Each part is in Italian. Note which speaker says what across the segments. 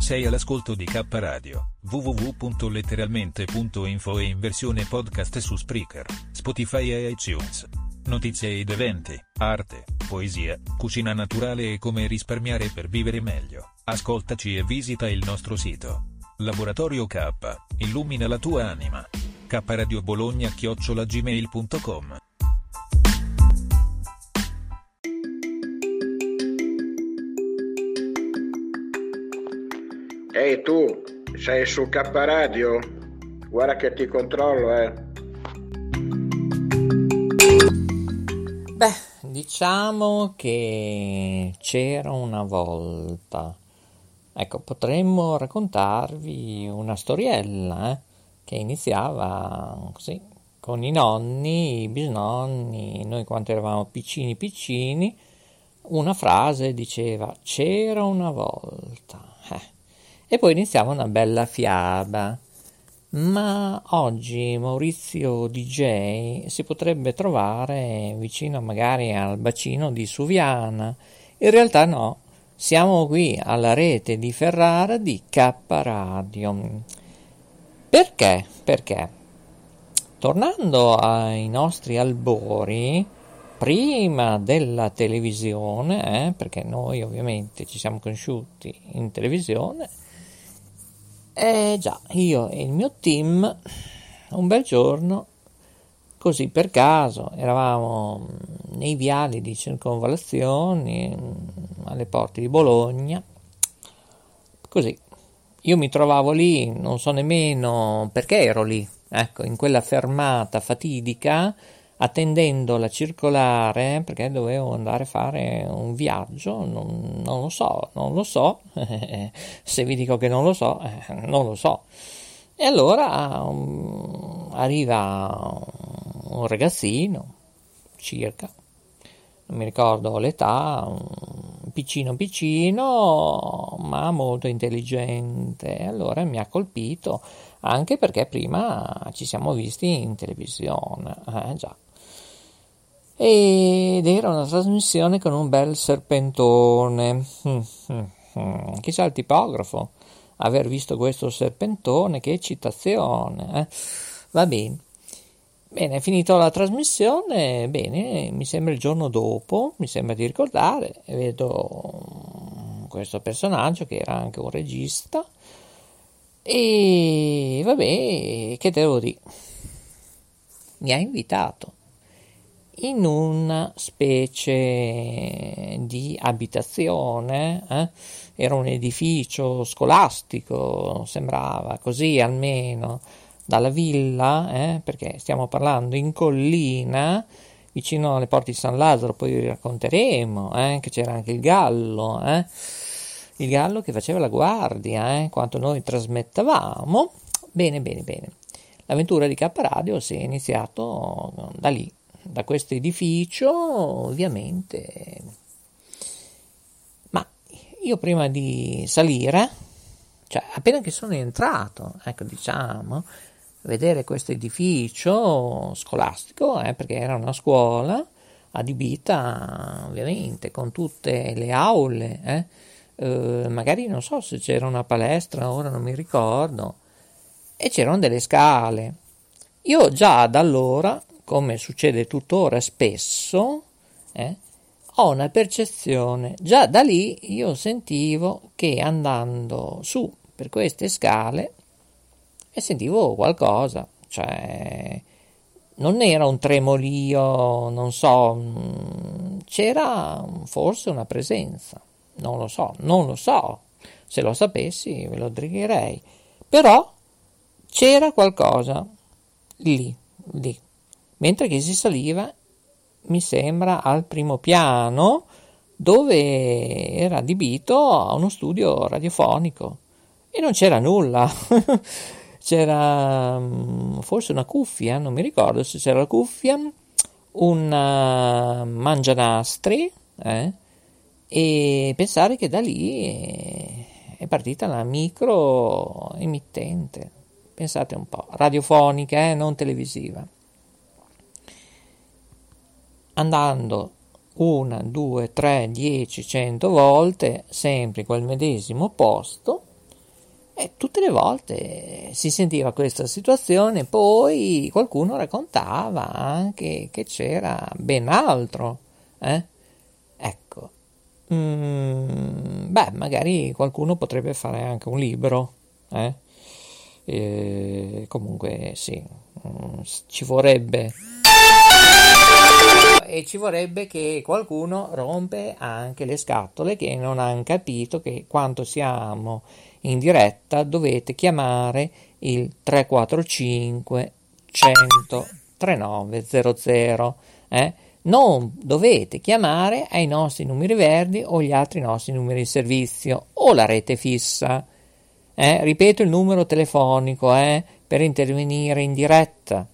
Speaker 1: Sei all'ascolto di K Radio, www.letteralmente.info e in versione podcast su Spreaker, Spotify e iTunes. Notizie ed eventi, arte, poesia, cucina naturale e come risparmiare per vivere meglio. Ascoltaci e visita il nostro sito. Laboratorio K, illumina la tua anima. K Radio Bologna chiocciolagmail.com
Speaker 2: Ehi tu, sei su K Radio? Guarda che ti controllo, eh.
Speaker 3: Beh, diciamo che c'era una volta. Ecco, potremmo raccontarvi una storiella eh, che iniziava così, con i nonni, i bisnonni, noi quando eravamo piccini piccini, una frase diceva c'era una volta. Eh e poi iniziava una bella fiaba. Ma oggi Maurizio DJ si potrebbe trovare vicino magari al bacino di Suviana. In realtà no, siamo qui alla rete di Ferrara di K Radio. Perché? Perché? Tornando ai nostri albori, prima della televisione, eh, perché noi ovviamente ci siamo conosciuti in televisione, eh già, io e il mio team, un bel giorno, così per caso, eravamo nei viali di circonvallazione alle porte di Bologna, così. Io mi trovavo lì, non so nemmeno perché ero lì, ecco, in quella fermata fatidica attendendo la circolare perché dovevo andare a fare un viaggio, non, non lo so, non lo so, se vi dico che non lo so, eh, non lo so. E allora um, arriva un ragazzino, circa, non mi ricordo l'età, un piccino piccino, ma molto intelligente. Allora mi ha colpito, anche perché prima ci siamo visti in televisione, eh già ed era una trasmissione con un bel serpentone. Chissà il tipografo aver visto questo serpentone, che eccitazione. Eh? Va bene. Bene, finito la trasmissione, bene, mi sembra il giorno dopo, mi sembra di ricordare, vedo questo personaggio che era anche un regista e vabbè, che devo dire? Mi ha invitato in una specie di abitazione, eh? era un edificio scolastico, sembrava così almeno dalla villa, eh? perché stiamo parlando in collina, vicino alle porte di San Lazzaro, poi vi racconteremo eh? che c'era anche il gallo, eh? il gallo che faceva la guardia, eh? quanto noi trasmettavamo. Bene, bene, bene. L'avventura di K Radio si è iniziato da lì, da questo edificio, ovviamente. Ma io prima di salire, cioè appena che sono entrato, ecco diciamo, vedere questo edificio scolastico, eh, perché era una scuola adibita ovviamente con tutte le aule, eh, eh, magari non so se c'era una palestra, ora non mi ricordo, e c'erano delle scale. Io già da allora come succede tuttora spesso, eh, ho una percezione, già da lì io sentivo che andando su per queste scale e sentivo qualcosa, cioè non era un tremolio, non so, mm, c'era forse una presenza, non lo so, non lo so, se lo sapessi ve lo direi, però c'era qualcosa lì, lì. Mentre che si saliva, mi sembra, al primo piano dove era adibito a uno studio radiofonico. E non c'era nulla. c'era mm, forse una cuffia, non mi ricordo se c'era la cuffia, un mangianastri eh, e pensare che da lì è partita la micro emittente pensate un po', radiofonica, eh, non televisiva. Andando una, due, tre, dieci, cento volte, sempre in quel medesimo posto, e tutte le volte si sentiva questa situazione, poi qualcuno raccontava anche che c'era ben altro. Eh? Ecco, mm, beh, magari qualcuno potrebbe fare anche un libro. Eh? E comunque sì, mm, ci vorrebbe e ci vorrebbe che qualcuno rompe anche le scatole che non hanno capito che quanto siamo in diretta dovete chiamare il 345 100 3900 eh? non dovete chiamare ai nostri numeri verdi o gli altri nostri numeri di servizio o la rete fissa eh? ripeto il numero telefonico eh? per intervenire in diretta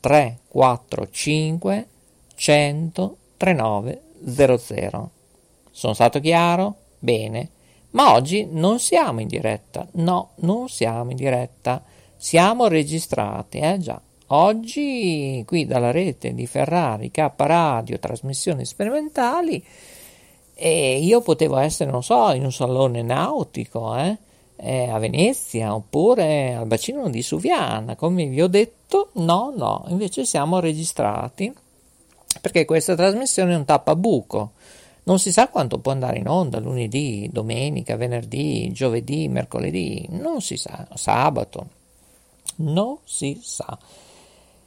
Speaker 3: 345 100 3900 sono stato chiaro? bene ma oggi non siamo in diretta, no, non siamo in diretta, siamo registrati, eh già. Oggi qui dalla rete di Ferrari K Radio trasmissioni sperimentali e io potevo essere, non so, in un salone nautico, eh, eh, a Venezia oppure al bacino di Suviana, come vi ho detto, no, no, invece siamo registrati perché questa trasmissione è un tappabuco non si sa quanto può andare in onda lunedì, domenica, venerdì, giovedì, mercoledì, non si sa, sabato, non si sa.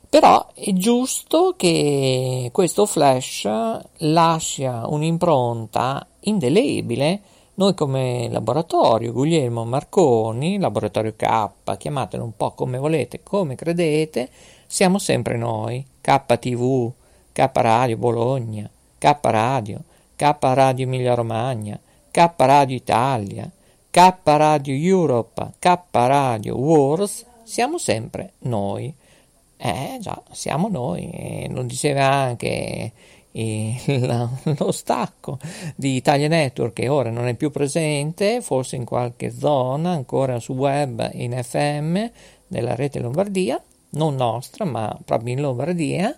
Speaker 3: Però è giusto che questo flash lascia un'impronta indelebile. Noi come laboratorio Guglielmo Marconi, laboratorio K, chiamatelo un po' come volete, come credete, siamo sempre noi, KTV, K Radio Bologna, K Radio, K Radio Emilia Romagna, K Radio Italia, K Radio Europe, K Radio Wars, siamo sempre noi. Eh già, siamo noi, lo diceva anche il, lo stacco di Italia Network che ora non è più presente, forse in qualche zona ancora su web in FM nella rete Lombardia, non nostra ma proprio in Lombardia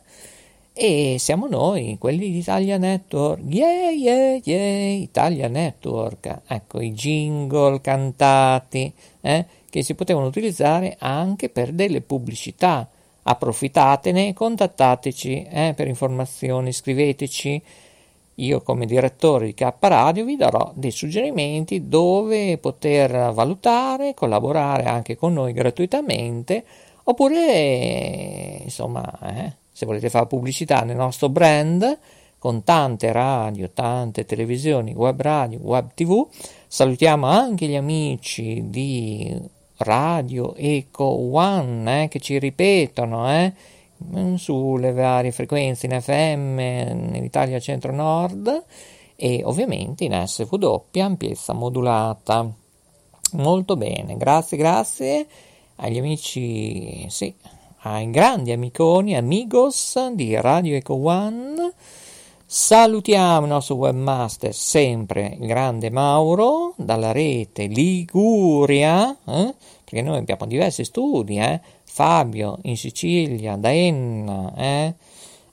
Speaker 3: e siamo noi, quelli di Italia Network. Yeah, yeah, yeah, Italia Network. Ecco i jingle cantati eh, che si potevano utilizzare anche per delle pubblicità. Approfittatene, contattateci eh, per informazioni, scriveteci. Io come direttore di K Radio vi darò dei suggerimenti dove poter valutare, collaborare anche con noi gratuitamente oppure insomma eh, se volete fare pubblicità nel nostro brand con tante radio, tante televisioni, web radio, web tv. Salutiamo anche gli amici di Radio Eco One eh, che ci ripetono eh, sulle varie frequenze in FM nell'Italia centro-nord e ovviamente in SW ampiezza modulata. Molto bene, grazie, grazie agli amici, sì, grandi amiconi, amigos di Radio Eco One. Salutiamo il nostro webmaster, sempre il grande Mauro, dalla rete Liguria, eh? perché noi abbiamo diversi studi, eh? Fabio in Sicilia, da Enna, eh?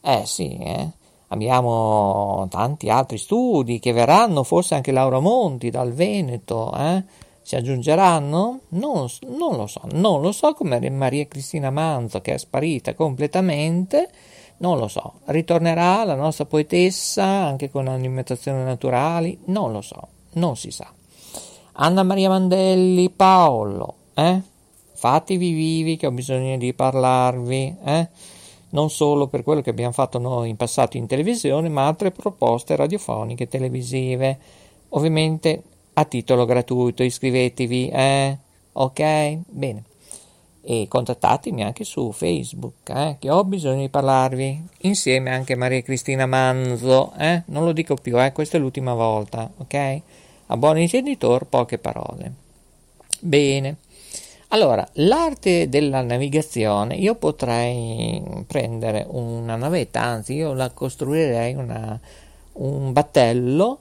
Speaker 3: eh sì, eh? abbiamo tanti altri studi che verranno, forse anche Laura Monti dal Veneto, eh? Si aggiungeranno? Non, non, lo so, non lo so come Maria Cristina Manzo che è sparita completamente, non lo so. Ritornerà la nostra poetessa anche con alimentazioni naturali? Non lo so, non si sa. Anna Maria Mandelli, Paolo, eh? Fatevi vivi che ho bisogno di parlarvi, eh? non solo per quello che abbiamo fatto noi in passato in televisione, ma altre proposte radiofoniche televisive. Ovviamente a titolo gratuito, iscrivetevi, eh? Ok? Bene. E contattatemi anche su Facebook, eh? che ho bisogno di parlarvi, insieme anche a Maria Cristina Manzo, eh? Non lo dico più, eh? Questa è l'ultima volta, ok? A buon intenditor, poche parole. Bene. Allora, l'arte della navigazione, io potrei prendere una navetta, anzi io la costruirei una, un battello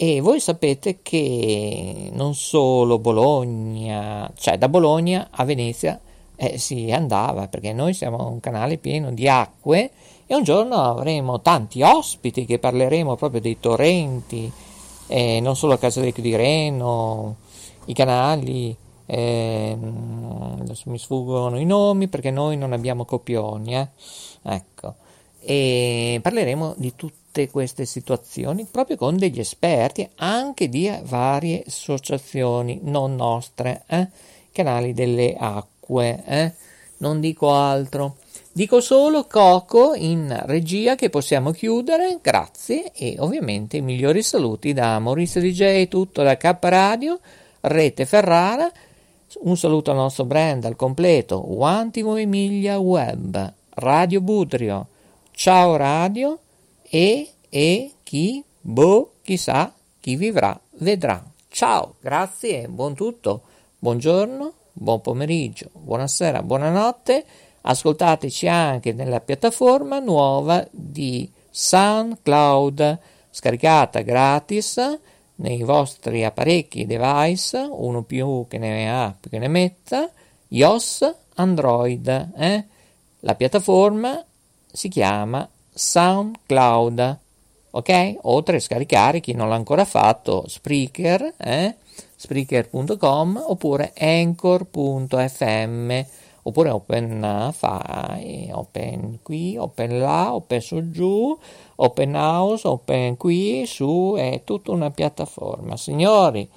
Speaker 3: e voi sapete che non solo Bologna, cioè da Bologna a Venezia eh, si andava perché noi siamo un canale pieno di acque e un giorno avremo tanti ospiti che parleremo proprio dei torrenti, eh, non solo a Casalecchio di Reno, i canali, eh, adesso mi sfuggono i nomi perché noi non abbiamo copioni, eh? ecco, e parleremo di tutte queste situazioni proprio con degli esperti anche di varie associazioni non nostre, eh? canali delle acque, eh? non dico altro. Dico solo Coco in regia che possiamo chiudere, grazie e ovviamente i migliori saluti da Maurizio DJ, tutto da K Radio, Rete Ferrara, un saluto al nostro brand al completo, Uantimo Emilia Web, Radio Budrio, Ciao Radio e, e chi, boh, chissà, chi vivrà, vedrà. Ciao, grazie, buon tutto, buongiorno, buon pomeriggio, buonasera, buonanotte Ascoltateci anche nella piattaforma nuova di SoundCloud, scaricata gratis nei vostri apparecchi device, uno più che ne ha più che ne metta, iOS, Android. Eh? La piattaforma si chiama SoundCloud. Ok? Oltre a scaricare chi non l'ha ancora fatto, Spreaker, eh? Spreaker.com oppure Anchor.fm oppure open file, open qui, open là, open su giù, open house, open qui, su, è tutta una piattaforma. Signori,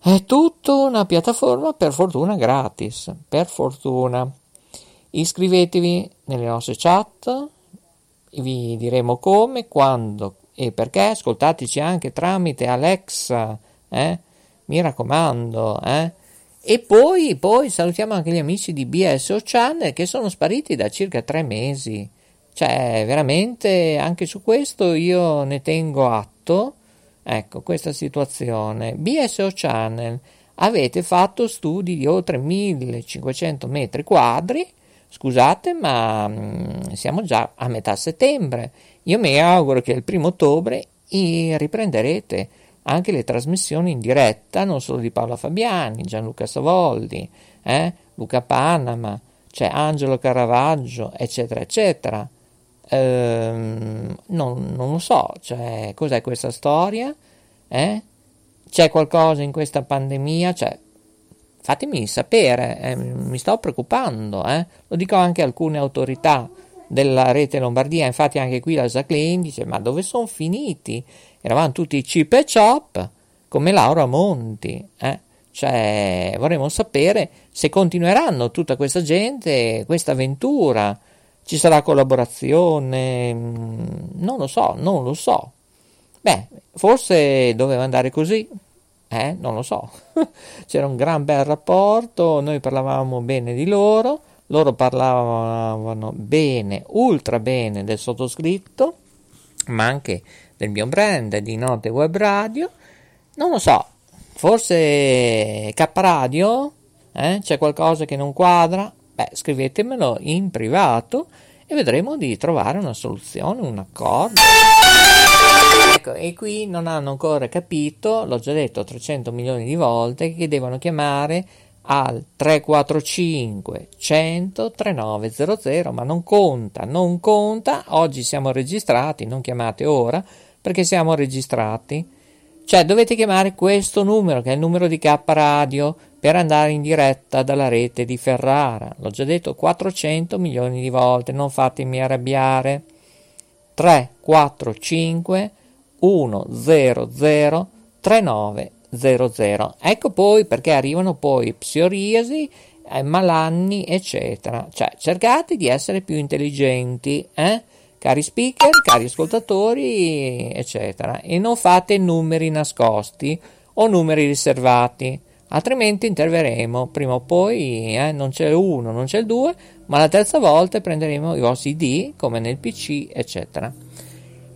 Speaker 3: è tutta una piattaforma per fortuna gratis, per fortuna. Iscrivetevi nelle nostre chat, vi diremo come, quando e perché, ascoltateci anche tramite Alexa, eh? mi raccomando, eh? E poi, poi salutiamo anche gli amici di BSO Channel che sono spariti da circa tre mesi. Cioè, veramente, anche su questo io ne tengo atto. Ecco, questa situazione. BSO Channel, avete fatto studi di oltre 1500 metri quadri. Scusate, ma mm, siamo già a metà settembre. Io mi auguro che il primo ottobre riprenderete anche le trasmissioni in diretta, non solo di Paola Fabiani, Gianluca Savoldi, eh, Luca Panama, c'è Angelo Caravaggio, eccetera, eccetera. Ehm, non, non, lo so, cioè, cos'è questa storia? Eh? C'è qualcosa in questa pandemia? Cioè, fatemi sapere, eh, mi sto preoccupando, eh? lo dico anche a alcune autorità della rete Lombardia, infatti anche qui la Jacqueline dice ma dove sono finiti? eravamo tutti chip e chop come Laura Monti, eh? cioè vorremmo sapere se continueranno tutta questa gente, questa avventura, ci sarà collaborazione, mm, non lo so, non lo so. Beh, forse doveva andare così, eh? Non lo so. C'era un gran bel rapporto, noi parlavamo bene di loro, loro parlavano bene, ultra bene del sottoscritto, ma anche del mio brand di Note Web Radio. Non lo so, forse K Radio? Eh? C'è qualcosa che non quadra? Beh, scrivetemelo in privato e vedremo di trovare una soluzione, un accordo. Ecco, e qui non hanno ancora capito, l'ho già detto 300 milioni di volte, che devono chiamare al 345 100 3900, ma non conta, non conta, oggi siamo registrati, non chiamate ora, perché siamo registrati. Cioè dovete chiamare questo numero, che è il numero di K Radio, per andare in diretta dalla rete di Ferrara. L'ho già detto 400 milioni di volte, non fatemi arrabbiare. 3, 4, 5, 1, 0, 0, 3, 9, 0, 0. Ecco poi perché arrivano poi psoriasi, eh, malanni, eccetera. Cioè cercate di essere più intelligenti, eh? cari speaker, cari ascoltatori, eccetera, e non fate numeri nascosti o numeri riservati, altrimenti interverremo prima o poi, eh, non c'è uno, non c'è il due, ma la terza volta prenderemo i vostri ID come nel PC, eccetera.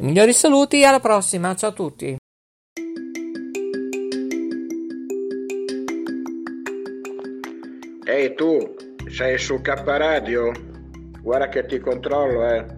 Speaker 3: I migliori saluti, alla prossima, ciao a tutti.
Speaker 2: Ehi tu, sei su K Radio? Guarda che ti controllo, eh.